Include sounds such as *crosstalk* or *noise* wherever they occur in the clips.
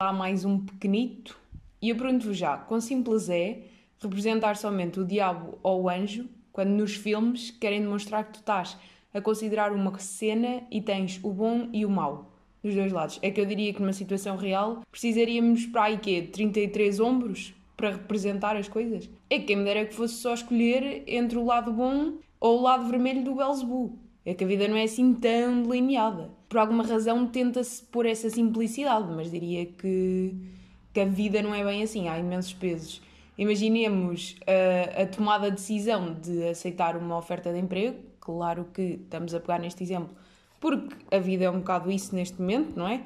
há mais um pequenito. E eu pergunto-vos já, quão simples é representar somente o diabo ou o anjo quando nos filmes querem demonstrar que tu estás a considerar uma cena e tens o bom e o mau dos dois lados. É que eu diria que numa situação real precisaríamos para aí quê? 33 ombros para representar as coisas? É que quem me dera que fosse só escolher entre o lado bom ou o lado vermelho do Belzebu. É que a vida não é assim tão delineada. Por alguma razão tenta-se pôr essa simplicidade, mas diria que, que a vida não é bem assim, há imensos pesos. Imaginemos a, a tomada de decisão de aceitar uma oferta de emprego, claro que estamos a pegar neste exemplo, porque a vida é um bocado isso neste momento, não é?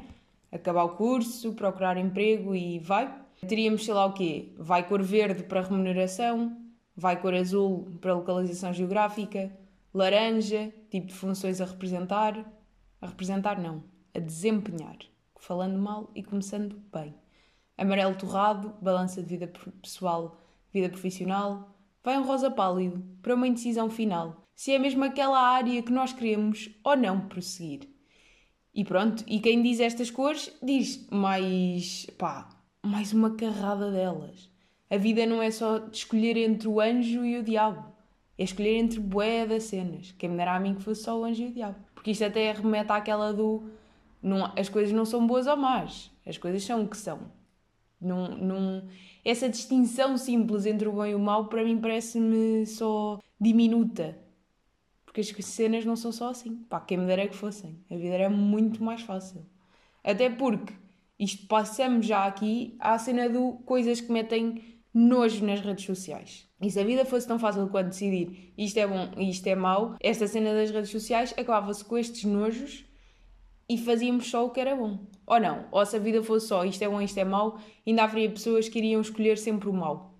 Acabar o curso, procurar emprego e vai. Teríamos, sei lá o quê? Vai cor verde para remuneração, vai cor azul para localização geográfica, laranja, tipo de funções a representar. A representar, não, a desempenhar. Falando mal e começando bem. Amarelo torrado, balança de vida pessoal, vida profissional. Vai um rosa pálido, para uma indecisão final. Se é mesmo aquela área que nós queremos ou não prosseguir. E pronto, e quem diz estas cores diz mais, pá, mais uma carrada delas. A vida não é só escolher entre o anjo e o diabo. É escolher entre bué das cenas. Quem me dera a mim que fosse só o anjo e o diabo. Porque isto até remete àquela do. Não, as coisas não são boas ou más. As coisas são o que são. Não, não, essa distinção simples entre o bom e o mau, para mim, parece-me só diminuta. Porque as cenas não são só assim. Pá, quem me dera que fossem. A vida era muito mais fácil. Até porque isto passamos já aqui à cena do coisas que metem nojo nas redes sociais. E se a vida fosse tão fácil quanto decidir isto é bom e isto é mau, esta cena das redes sociais acabava-se com estes nojos e fazíamos só o que era bom. Ou não, ou se a vida fosse só isto é bom, isto é mau, ainda haveria pessoas que iriam escolher sempre o mau.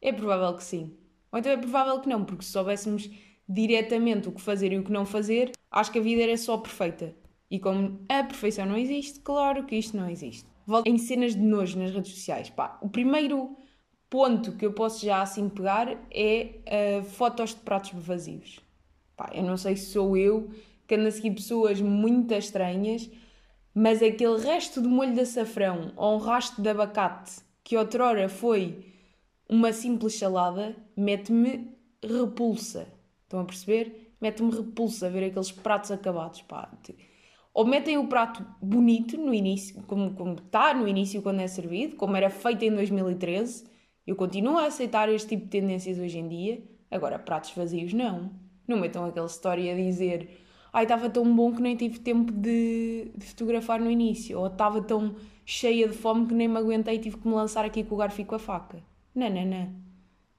É provável que sim. Ou então é provável que não, porque se soubéssemos diretamente o que fazer e o que não fazer, acho que a vida era só perfeita. E como a perfeição não existe, claro que isto não existe. Volto em cenas de nojo nas redes sociais. Pá, o primeiro ponto que eu posso já assim pegar é uh, fotos de pratos vazios. Pá, eu não sei se sou eu que ando a seguir pessoas muito estranhas, mas aquele resto de molho de açafrão ou um rastro de abacate que outrora foi uma simples salada mete-me repulsa. Estão a perceber? Mete-me repulsa ver aqueles pratos acabados. Pá. Ou metem o prato bonito no início, como, como está no início quando é servido, como era feito em 2013, eu continuo a aceitar este tipo de tendências hoje em dia. Agora, pratos vazios, não. Não metam aquela história a dizer ai, estava tão bom que nem tive tempo de, de fotografar no início. Ou estava tão cheia de fome que nem me aguentei e tive que me lançar aqui com o garfo e com a faca. Não, não, não.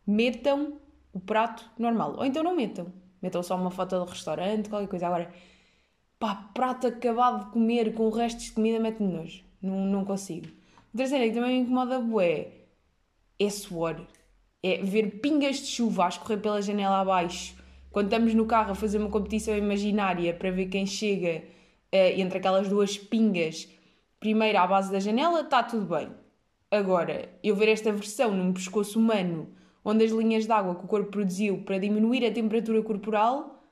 Metam o prato normal. Ou então não metam. Metam só uma foto do restaurante, qualquer coisa. Agora, pá, prato acabado de comer com restos de comida mete-me nojo. Não, não consigo. A terceira que também me incomoda bué é suor. É ver pingas de chuva a escorrer pela janela abaixo. Quando estamos no carro a fazer uma competição imaginária para ver quem chega uh, entre aquelas duas pingas, primeiro à base da janela, está tudo bem. Agora, eu ver esta versão num pescoço humano, onde as linhas de água que o corpo produziu para diminuir a temperatura corporal,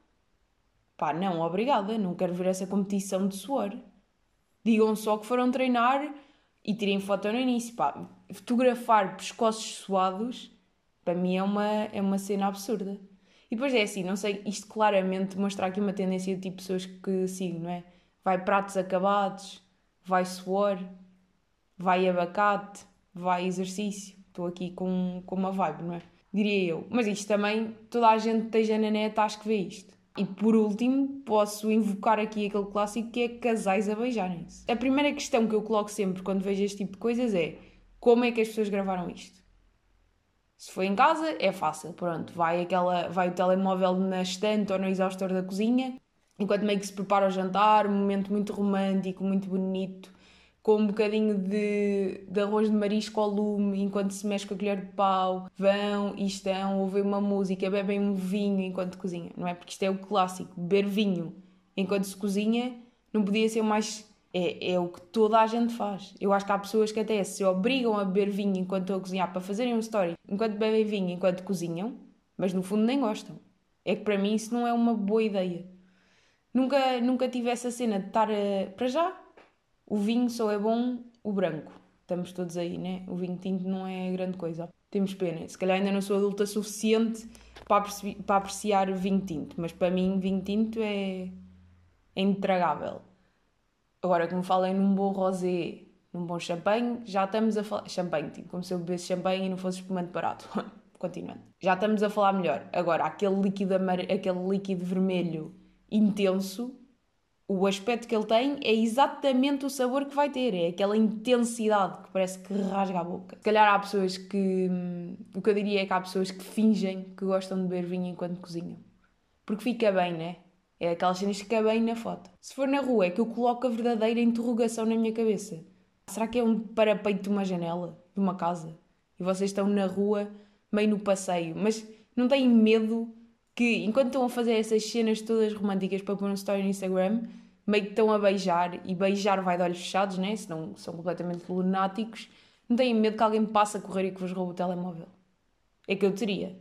pá, não, obrigada, não quero ver essa competição de suor. Digam só que foram treinar e tirem foto no início, pá fotografar pescoços suados, para mim é uma, é uma cena absurda. E depois é assim, não sei, isto claramente mostra aqui uma tendência de tipo de pessoas que sigo, não é? Vai pratos acabados, vai suor, vai abacate, vai exercício. Estou aqui com, com uma vibe, não é? Diria eu. Mas isto também, toda a gente que esteja na net acho que vê isto. E por último, posso invocar aqui aquele clássico que é casais a beijarem-se. A primeira questão que eu coloco sempre quando vejo este tipo de coisas é como é que as pessoas gravaram isto? Se foi em casa, é fácil, pronto, vai, aquela, vai o telemóvel na estante ou no exaustor da cozinha, enquanto meio que se prepara o jantar, um momento muito romântico, muito bonito, com um bocadinho de, de arroz de marisco ao lume, enquanto se mexe com a colher de pau, vão e estão, ouvem uma música, bebem um vinho enquanto cozinha, não é? Porque isto é o clássico, beber vinho enquanto se cozinha, não podia ser mais é, é o que toda a gente faz. Eu acho que há pessoas que até se obrigam a beber vinho enquanto estão a cozinhar para fazerem uma história enquanto bebem vinho enquanto cozinham, mas no fundo nem gostam. É que para mim isso não é uma boa ideia. Nunca, nunca tive essa cena de estar a, para já. O vinho só é bom o branco. estamos todos aí, né? O vinho tinto não é grande coisa. Temos pena. Se calhar ainda não sou adulta suficiente para, para apreciar vinho tinto, mas para mim, vinho tinto é, é intragável. Agora, como falem num bom rosé, num bom champanhe, já estamos a falar. Champanhe, tipo, como se eu bebesse champanhe e não fosse espumante barato. *laughs* Continuando. Já estamos a falar melhor. Agora, aquele líquido, amar... aquele líquido vermelho intenso, o aspecto que ele tem é exatamente o sabor que vai ter. É aquela intensidade que parece que rasga a boca. Se calhar há pessoas que. Hum, o que eu diria é que há pessoas que fingem que gostam de beber vinho enquanto cozinham. Porque fica bem, né? É aquelas cenas que fica bem na foto. Se for na rua, é que eu coloco a verdadeira interrogação na minha cabeça. Será que é um parapeito de uma janela, de uma casa? E vocês estão na rua, meio no passeio, mas não têm medo que, enquanto estão a fazer essas cenas todas românticas para pôr um story no Instagram, meio que estão a beijar, e beijar vai de olhos fechados, né? Senão são completamente lunáticos, não têm medo que alguém passe a correr e que vos roube o telemóvel. É que eu teria.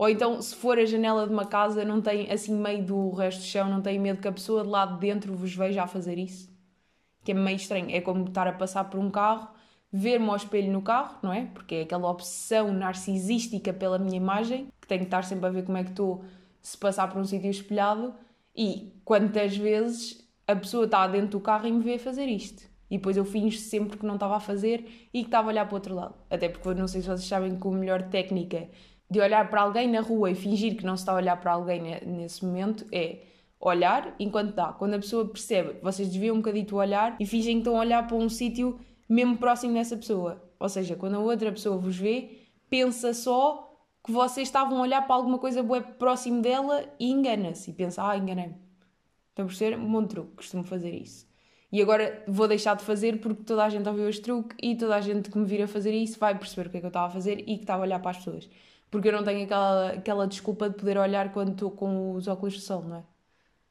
Ou então, se for a janela de uma casa, não tem, assim, meio do resto do chão, não tem medo que a pessoa de lá de dentro vos veja a fazer isso? Que é meio estranho. É como estar a passar por um carro, ver-me ao espelho no carro, não é? Porque é aquela obsessão narcisística pela minha imagem, que tenho que estar sempre a ver como é que estou se passar por um sítio espelhado. E quantas vezes a pessoa está dentro do carro e me vê fazer isto. E depois eu finjo sempre que não estava a fazer e que estava a olhar para o outro lado. Até porque não sei se vocês sabem que a melhor técnica de olhar para alguém na rua e fingir que não se está a olhar para alguém nesse momento é olhar enquanto dá. Quando a pessoa percebe, vocês desviam um bocadinho o olhar e fingem que estão a olhar para um sítio mesmo próximo dessa pessoa. Ou seja, quando a outra pessoa vos vê, pensa só que vocês estavam a olhar para alguma coisa boa próximo dela e engana-se. E pensa, ah, enganei-me. Estão a perceber? Um bom truque, costumo fazer isso. E agora vou deixar de fazer porque toda a gente ouviu este truque e toda a gente que me vir a fazer isso vai perceber o que é que eu estava a fazer e que estava a olhar para as pessoas. Porque eu não tenho aquela, aquela desculpa de poder olhar quando estou com os óculos de sol, não é?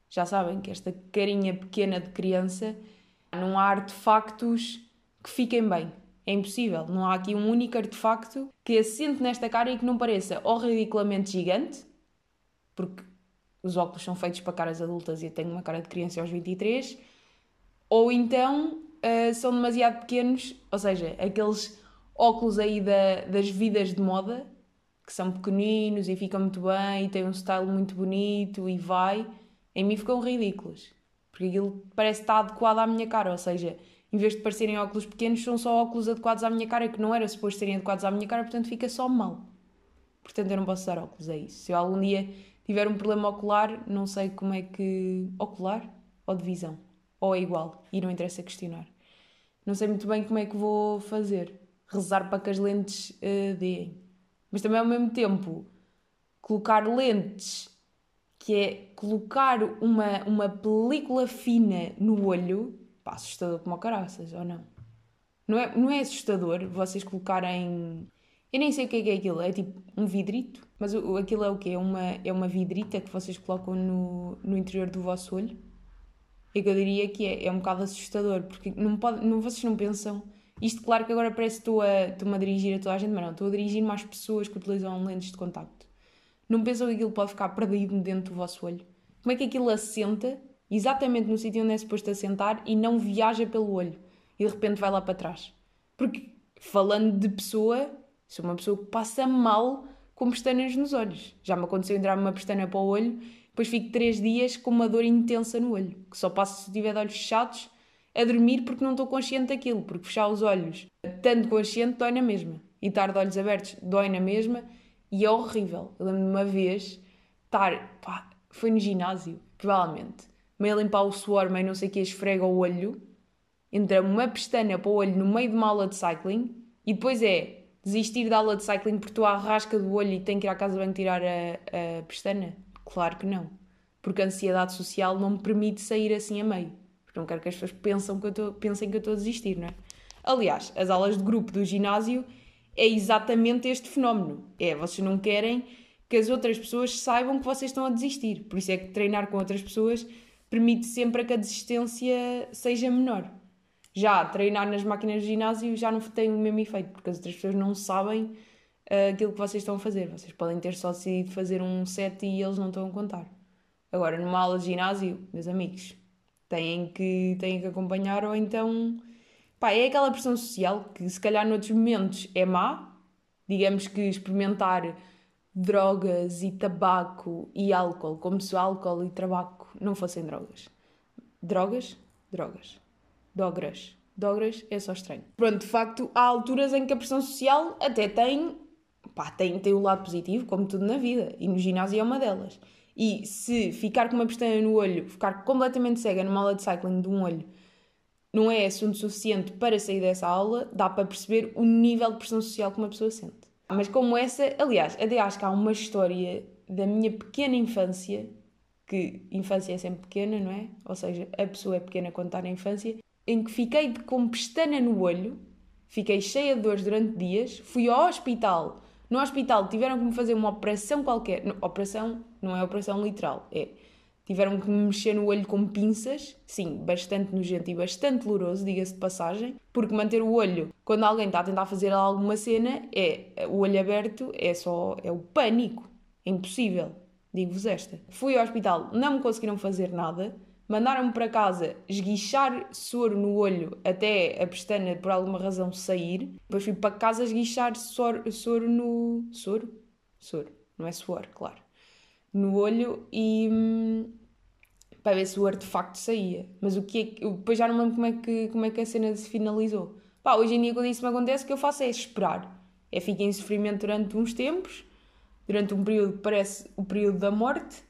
Já sabem que esta carinha pequena de criança não há artefactos que fiquem bem. É impossível. Não há aqui um único artefacto que assente nesta cara e que não pareça ou ridiculamente gigante, porque os óculos são feitos para caras adultas e eu tenho uma cara de criança aos 23, ou então uh, são demasiado pequenos, ou seja, aqueles óculos aí da, das vidas de moda, que são pequeninos e ficam muito bem e têm um style muito bonito e vai, em mim ficam ridículos. Porque aquilo parece estar adequado à minha cara, ou seja, em vez de parecerem óculos pequenos, são só óculos adequados à minha cara, que não era suposto serem adequados à minha cara, portanto fica só mal. Portanto, eu não posso usar óculos, é isso. Se eu algum dia tiver um problema ocular, não sei como é que. ocular ou de visão? Ou é igual e não interessa questionar. Não sei muito bem como é que vou fazer. Rezar para que as lentes uh, deem. Mas também ao mesmo tempo, colocar lentes, que é colocar uma, uma película fina no olho, pá, assustador como caraças, ou não? Não é, não é assustador vocês colocarem. Eu nem sei o que é, que é aquilo, é tipo um vidrito, mas o, aquilo é o quê? É uma, é uma vidrita que vocês colocam no, no interior do vosso olho? É que eu diria que é, é um bocado assustador, porque não pode, não, vocês não pensam. Isto, claro que agora parece que estou a, estou a dirigir a toda a gente, mas não, estou a dirigir-me às pessoas que utilizam lentes de contacto. Não pensam que aquilo pode ficar perdido dentro do vosso olho? Como é que aquilo assenta exatamente no sítio onde é suposto assentar e não viaja pelo olho e de repente vai lá para trás. Porque, falando de pessoa, sou uma pessoa que passa mal com pestanas nos olhos. Já me aconteceu entrar uma pestana para o olho, depois fico três dias com uma dor intensa no olho, que só passo se tiver de olhos fechados a dormir porque não estou consciente daquilo, porque fechar os olhos tanto consciente dói na mesma. E estar de olhos abertos dói na mesma e é horrível. Eu lembro-me uma vez estar, pá, foi no ginásio, provavelmente, meio a limpar o suor, meio não sei o que, esfrega o olho, entra uma pestana para o olho no meio de uma aula de cycling e depois é desistir da aula de cycling porque à rasca do olho e tenho que ir à casa bem tirar a, a pestana? Claro que não. Porque a ansiedade social não me permite sair assim a meio. Porque não quero que as pessoas pensem que eu estou, pensem que eu estou a desistir, não é? Aliás, as aulas de grupo do ginásio é exatamente este fenómeno. É, vocês não querem que as outras pessoas saibam que vocês estão a desistir. Por isso é que treinar com outras pessoas permite sempre que a desistência seja menor. Já treinar nas máquinas de ginásio já não tem o mesmo efeito, porque as outras pessoas não sabem uh, aquilo que vocês estão a fazer. Vocês podem ter só decidido fazer um set e eles não estão a contar. Agora, numa aula de ginásio, meus amigos, têm que, têm que acompanhar ou então Pá, é aquela pressão social que se calhar noutros momentos é má, digamos que experimentar drogas e tabaco e álcool, como se o álcool e tabaco não fossem drogas. Drogas? Drogas. Dogras. Dogras é só estranho. Pronto, de facto, há alturas em que a pressão social até tem, pá, tem, tem o lado positivo, como tudo na vida, e no ginásio é uma delas. E se ficar com uma pestaña no olho, ficar completamente cega numa aula de cycling de um olho, não é assunto suficiente para sair dessa aula, dá para perceber o nível de pressão social que uma pessoa sente. Mas como essa, aliás, até acho que há uma história da minha pequena infância, que infância é sempre pequena, não é? Ou seja, a pessoa é pequena quando está na infância, em que fiquei com pestana no olho, fiquei cheia de dores durante dias, fui ao hospital. No hospital tiveram que me fazer uma operação qualquer. Operação não é operação literal, é Tiveram que me mexer no olho com pinças, sim, bastante nojento e bastante doloroso, diga-se de passagem, porque manter o olho, quando alguém está a tentar fazer alguma cena, é o olho aberto, é só, é o pânico, é impossível, digo-vos esta. Fui ao hospital, não me conseguiram fazer nada, mandaram-me para casa esguichar soro no olho até a pestana por alguma razão sair, depois fui para casa esguichar soro, soro no... soro? Soro, não é suor, claro. No olho e hum, para ver se o artefacto saía. Mas o que é, depois já não lembro como é, que, como é que a cena se finalizou. Pá, hoje em dia quando isso me acontece, o que eu faço é esperar. É ficar em sofrimento durante uns tempos, durante um período que parece o período da morte,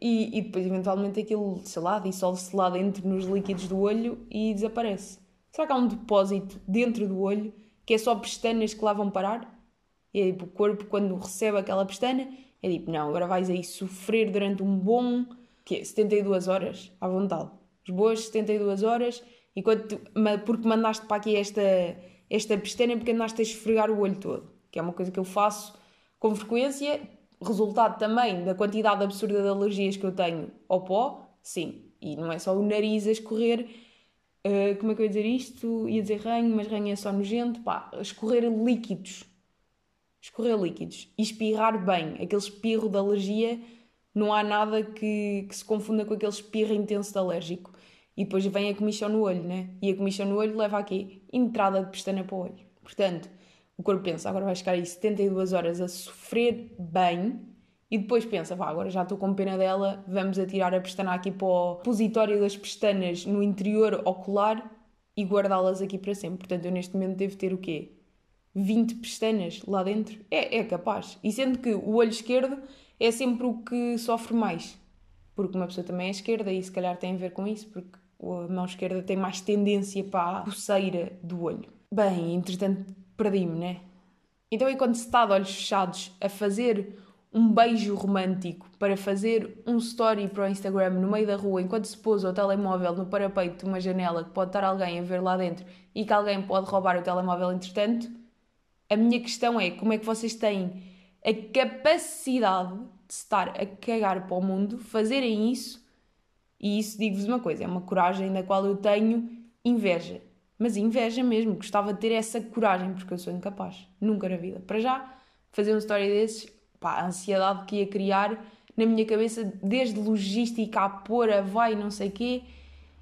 e, e depois eventualmente aquilo, sei lá, dissolve-se lá dentro nos líquidos do olho e desaparece. Será que há um depósito dentro do olho que é só pestanas que lá vão parar? E é tipo, o corpo quando recebe aquela pestana, é tipo, não, agora vais aí sofrer durante um bom que é 72 horas? À vontade. As boas 72 horas, enquanto, porque mandaste para aqui esta, esta pestana porque andaste a esfregar o olho todo, que é uma coisa que eu faço com frequência, resultado também da quantidade absurda de alergias que eu tenho ao pó, sim, e não é só o nariz a escorrer, uh, como é que eu ia dizer isto? Ia dizer ranho, mas ranho é só nojento, pá, escorrer líquidos, escorrer líquidos, e espirrar bem, aquele espirro de alergia não há nada que, que se confunda com aquele espirro intenso de alérgico. E depois vem a comichão no olho, né? E a comichão no olho leva aqui entrada de pestana para o olho. Portanto, o corpo pensa, agora vais ficar aí 72 horas a sofrer bem e depois pensa, vá, agora já estou com pena dela, vamos atirar a pestana aqui para o positório das pestanas no interior ocular e guardá-las aqui para sempre. Portanto, eu neste momento devo ter o quê? 20 pestanas lá dentro? É, é capaz. E sendo que o olho esquerdo é sempre o que sofre mais. Porque uma pessoa também é esquerda e se calhar tem a ver com isso, porque a mão esquerda tem mais tendência para a coceira do olho. Bem, entretanto, perdi-me, né? Então, enquanto se está de olhos fechados a fazer um beijo romântico para fazer um story para o Instagram no meio da rua enquanto se pôs o telemóvel no parapeito de uma janela que pode estar alguém a ver lá dentro e que alguém pode roubar o telemóvel entretanto, a minha questão é como é que vocês têm a capacidade de estar a cagar para o mundo, fazerem isso, e isso digo-vos uma coisa, é uma coragem da qual eu tenho inveja. Mas inveja mesmo, gostava de ter essa coragem, porque eu sou incapaz, nunca na vida. Para já, fazer uma história desses, pá, a ansiedade que ia criar na minha cabeça, desde logística a pôr, a vai, não sei quê,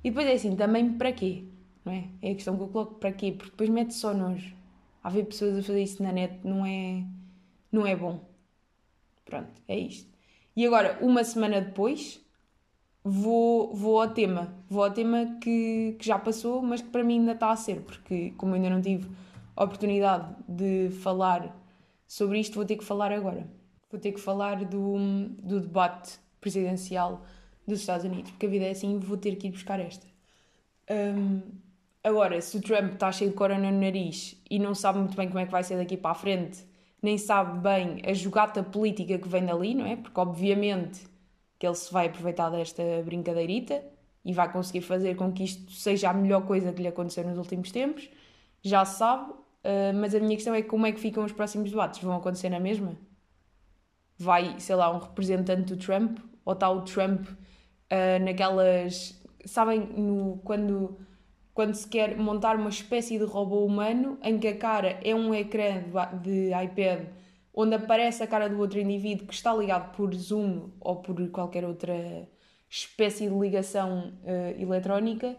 e depois é assim, também para quê? Não é? É a questão que eu coloco, para quê? Porque depois mete só nojo. Há ver pessoas a fazer isso na net, não é não é bom. Pronto, é isto. E agora, uma semana depois, vou, vou ao tema. Vou ao tema que, que já passou, mas que para mim ainda está a ser, porque como ainda não tive a oportunidade de falar sobre isto, vou ter que falar agora. Vou ter que falar do, do debate presidencial dos Estados Unidos, porque a vida é assim, vou ter que ir buscar esta. Um, agora, se o Trump está cheio de corona no nariz e não sabe muito bem como é que vai ser daqui para a frente, nem sabe bem a jogata política que vem dali, não é? Porque obviamente que ele se vai aproveitar desta brincadeirita e vai conseguir fazer com que isto seja a melhor coisa que lhe aconteceu nos últimos tempos. Já sabe, uh, mas a minha questão é como é que ficam os próximos debates? Vão acontecer na mesma? Vai, sei lá, um representante do Trump? Ou está o Trump uh, naquelas. Sabem, no, quando quando se quer montar uma espécie de robô humano em que a cara é um ecrã de, iPad onde aparece a cara do outro indivíduo que está ligado por Zoom ou por qualquer outra espécie de ligação uh, eletrónica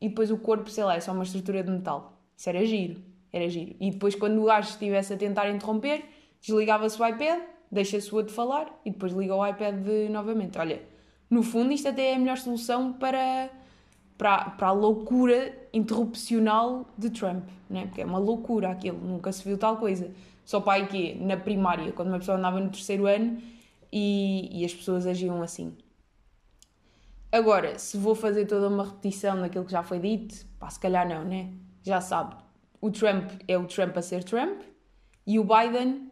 e depois o corpo, sei lá, é só uma estrutura de metal. Isso era giro, era giro. E depois, quando o gajo estivesse a tentar interromper, desligava-se o iPad, deixa-se o outro falar e depois liga o iPad novamente. Olha, no fundo, isto até é a melhor solução para, para, para a loucura interrupcional de Trump, né? porque é uma loucura aquilo, nunca se viu tal coisa. Só para aí que na primária, quando uma pessoa andava no terceiro ano e, e as pessoas agiam assim. Agora, se vou fazer toda uma repetição daquilo que já foi dito, pá, se calhar não, né? Já sabe, o Trump é o Trump a ser Trump e o Biden,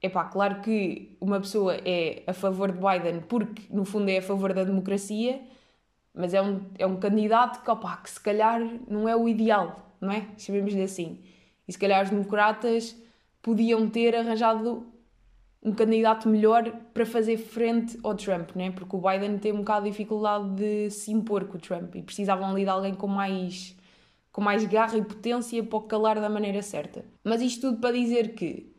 é pá, claro que uma pessoa é a favor de Biden porque no fundo é a favor da democracia, mas é um, é um candidato que, opa, que se calhar não é o ideal, não é? Chamemos-lhe assim. E se calhar os democratas podiam ter arranjado um candidato melhor para fazer frente ao Trump, né? porque o Biden tem um bocado de dificuldade de se impor com o Trump e precisavam ali de alguém com mais, com mais garra e potência para o calar da maneira certa. Mas isto tudo para dizer que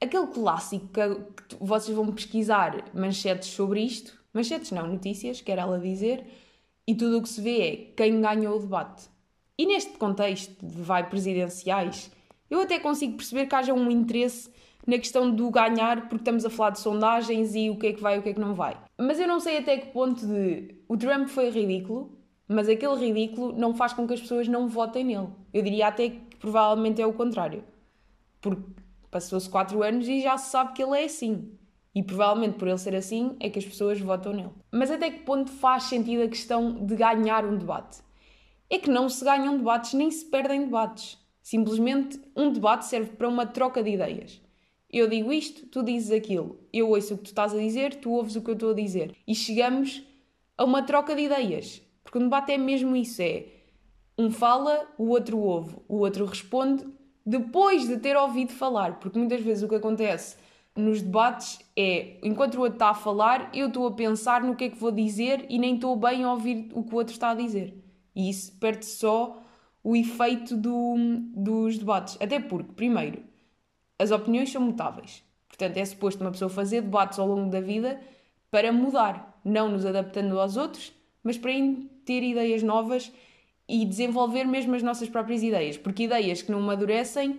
aquele clássico que vocês vão pesquisar manchetes sobre isto, manchetes não, notícias, quer ela dizer, e tudo o que se vê é quem ganhou o debate. E neste contexto de vai presidenciais, eu até consigo perceber que haja um interesse na questão do ganhar, porque estamos a falar de sondagens e o que é que vai e o que é que não vai. Mas eu não sei até que ponto de o Trump foi ridículo, mas aquele ridículo não faz com que as pessoas não votem nele. Eu diria até que provavelmente é o contrário. Porque passou-se 4 anos e já se sabe que ele é assim. E provavelmente por ele ser assim é que as pessoas votam nele. Mas até que ponto faz sentido a questão de ganhar um debate? É que não se ganham debates nem se perdem debates. Simplesmente um debate serve para uma troca de ideias. Eu digo isto, tu dizes aquilo. Eu ouço o que tu estás a dizer, tu ouves o que eu estou a dizer. E chegamos a uma troca de ideias. Porque o debate é mesmo isso: é um fala, o outro ouve, o outro responde depois de ter ouvido falar. Porque muitas vezes o que acontece nos debates é, enquanto o outro está a falar, eu estou a pensar no que é que vou dizer e nem estou bem a ouvir o que o outro está a dizer. E isso perde só o efeito do, dos debates. Até porque, primeiro, as opiniões são mutáveis. Portanto, é suposto uma pessoa fazer debates ao longo da vida para mudar, não nos adaptando aos outros, mas para ter ideias novas e desenvolver mesmo as nossas próprias ideias. Porque ideias que não amadurecem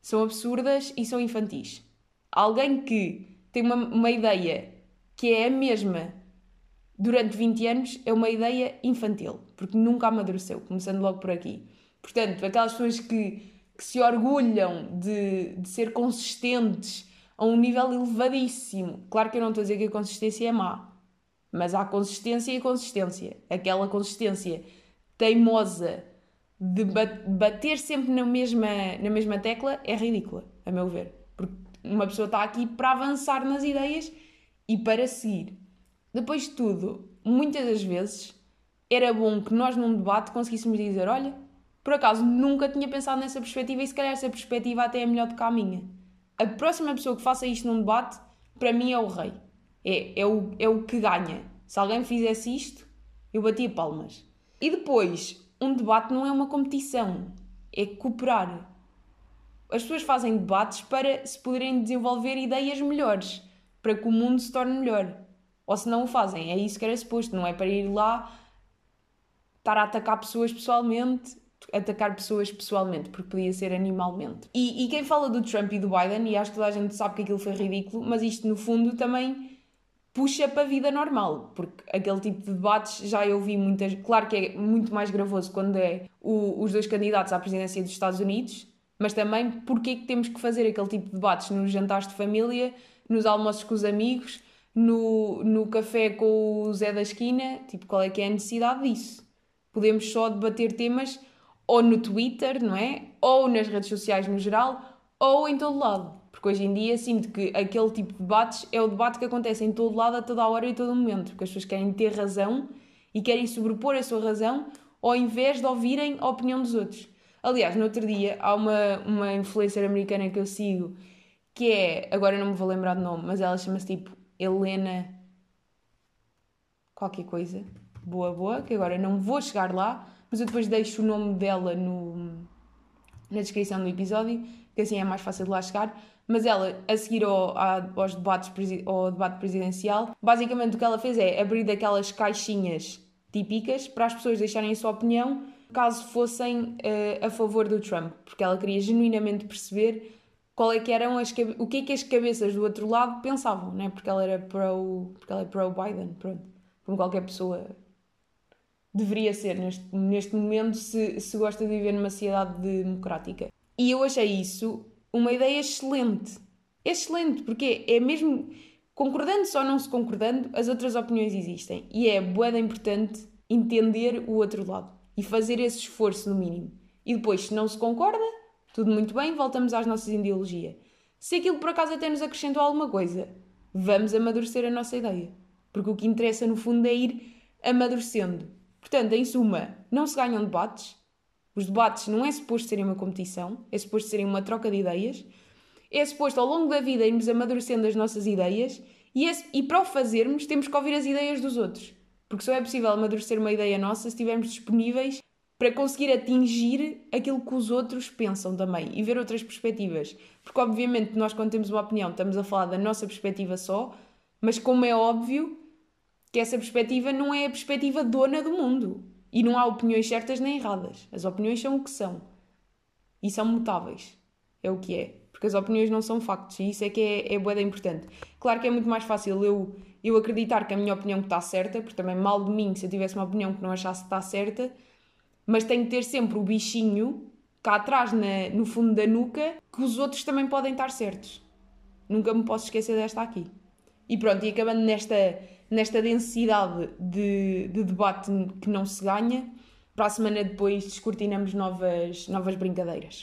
são absurdas e são infantis. Alguém que tem uma, uma ideia que é a mesma durante 20 anos é uma ideia infantil, porque nunca amadureceu, começando logo por aqui. Portanto, aquelas pessoas que, que se orgulham de, de ser consistentes a um nível elevadíssimo. Claro que eu não estou a dizer que a consistência é má, mas há consistência e consistência. Aquela consistência teimosa de bater sempre na mesma, na mesma tecla é ridícula, a meu ver. Uma pessoa está aqui para avançar nas ideias e para seguir. Depois de tudo, muitas das vezes era bom que nós num debate conseguíssemos dizer: olha, por acaso nunca tinha pensado nessa perspectiva e se calhar essa perspectiva até é melhor do que a minha. A próxima pessoa que faça isto num debate, para mim é o rei. É, é, o, é o que ganha. Se alguém fizesse isto, eu batia palmas. E depois, um debate não é uma competição, é cooperar. As pessoas fazem debates para se poderem desenvolver ideias melhores, para que o mundo se torne melhor. Ou se não o fazem, é isso que era suposto, não é para ir lá estar a atacar pessoas pessoalmente atacar pessoas pessoalmente, porque podia ser animalmente. E, e, quem fala do Trump e do Biden, e acho que toda a gente sabe que aquilo foi ridículo, mas isto no fundo também puxa para a vida normal, porque aquele tipo de debates já eu vi muitas. Claro que é muito mais gravoso quando é o, os dois candidatos à presidência dos Estados Unidos, mas também porque é que temos que fazer aquele tipo de debates nos jantares de família, nos almoços com os amigos, no, no café com o Zé da esquina, tipo, qual é que é a necessidade disso? Podemos só debater temas ou no Twitter, não é? Ou nas redes sociais no geral, ou em todo lado. Porque hoje em dia sinto que aquele tipo de debates é o debate que acontece em todo lado, a toda hora e a todo momento. Porque as pessoas querem ter razão e querem sobrepor a sua razão ao invés de ouvirem a opinião dos outros. Aliás, no outro dia há uma, uma influencer americana que eu sigo que é, agora não me vou lembrar do nome, mas ela chama-se tipo Helena qualquer coisa. Boa, boa, que agora não vou chegar lá, mas eu depois deixo o nome dela no, na descrição do episódio, que assim é mais fácil de lá chegar. Mas ela, a seguir ao, aos debates, ao debate presidencial, basicamente o que ela fez é abrir daquelas caixinhas típicas para as pessoas deixarem a sua opinião caso fossem uh, a favor do Trump, porque ela queria genuinamente perceber qual é que eram as o que é que as cabeças do outro lado pensavam, né? Porque ela era pro, porque ela é pro Biden, pronto, como qualquer pessoa deveria ser neste, neste momento se, se gosta de viver numa sociedade democrática. E eu achei isso uma ideia excelente. Excelente, porque é mesmo concordando ou não se concordando, as outras opiniões existem. E é boeda importante entender o outro lado e fazer esse esforço no mínimo. E depois, se não se concorda, tudo muito bem, voltamos às nossas ideologias. Se aquilo por acaso até nos acrescentou alguma coisa, vamos amadurecer a nossa ideia. Porque o que interessa no fundo é ir amadurecendo. Portanto, em suma, não se ganham debates. Os debates não é suposto serem uma competição, é suposto serem uma troca de ideias. É suposto ao longo da vida irmos amadurecendo as nossas ideias e, e para o fazermos temos que ouvir as ideias dos outros. Porque só é possível amadurecer uma ideia nossa se estivermos disponíveis para conseguir atingir aquilo que os outros pensam também e ver outras perspectivas. Porque, obviamente, nós, quando temos uma opinião, estamos a falar da nossa perspectiva só, mas, como é óbvio, que essa perspectiva não é a perspectiva dona do mundo. E não há opiniões certas nem erradas. As opiniões são o que são. E são mutáveis. É o que é. Porque as opiniões não são factos. E isso é que é, é boeda importante. Claro que é muito mais fácil eu, eu acreditar que a minha opinião está certa, porque também mal de mim se eu tivesse uma opinião que não achasse que está certa, mas tenho que ter sempre o bichinho cá atrás, na, no fundo da nuca, que os outros também podem estar certos. Nunca me posso esquecer desta aqui. E pronto, e acabando nesta nesta densidade de, de debate que não se ganha. Para a semana depois descortinamos novas, novas brincadeiras.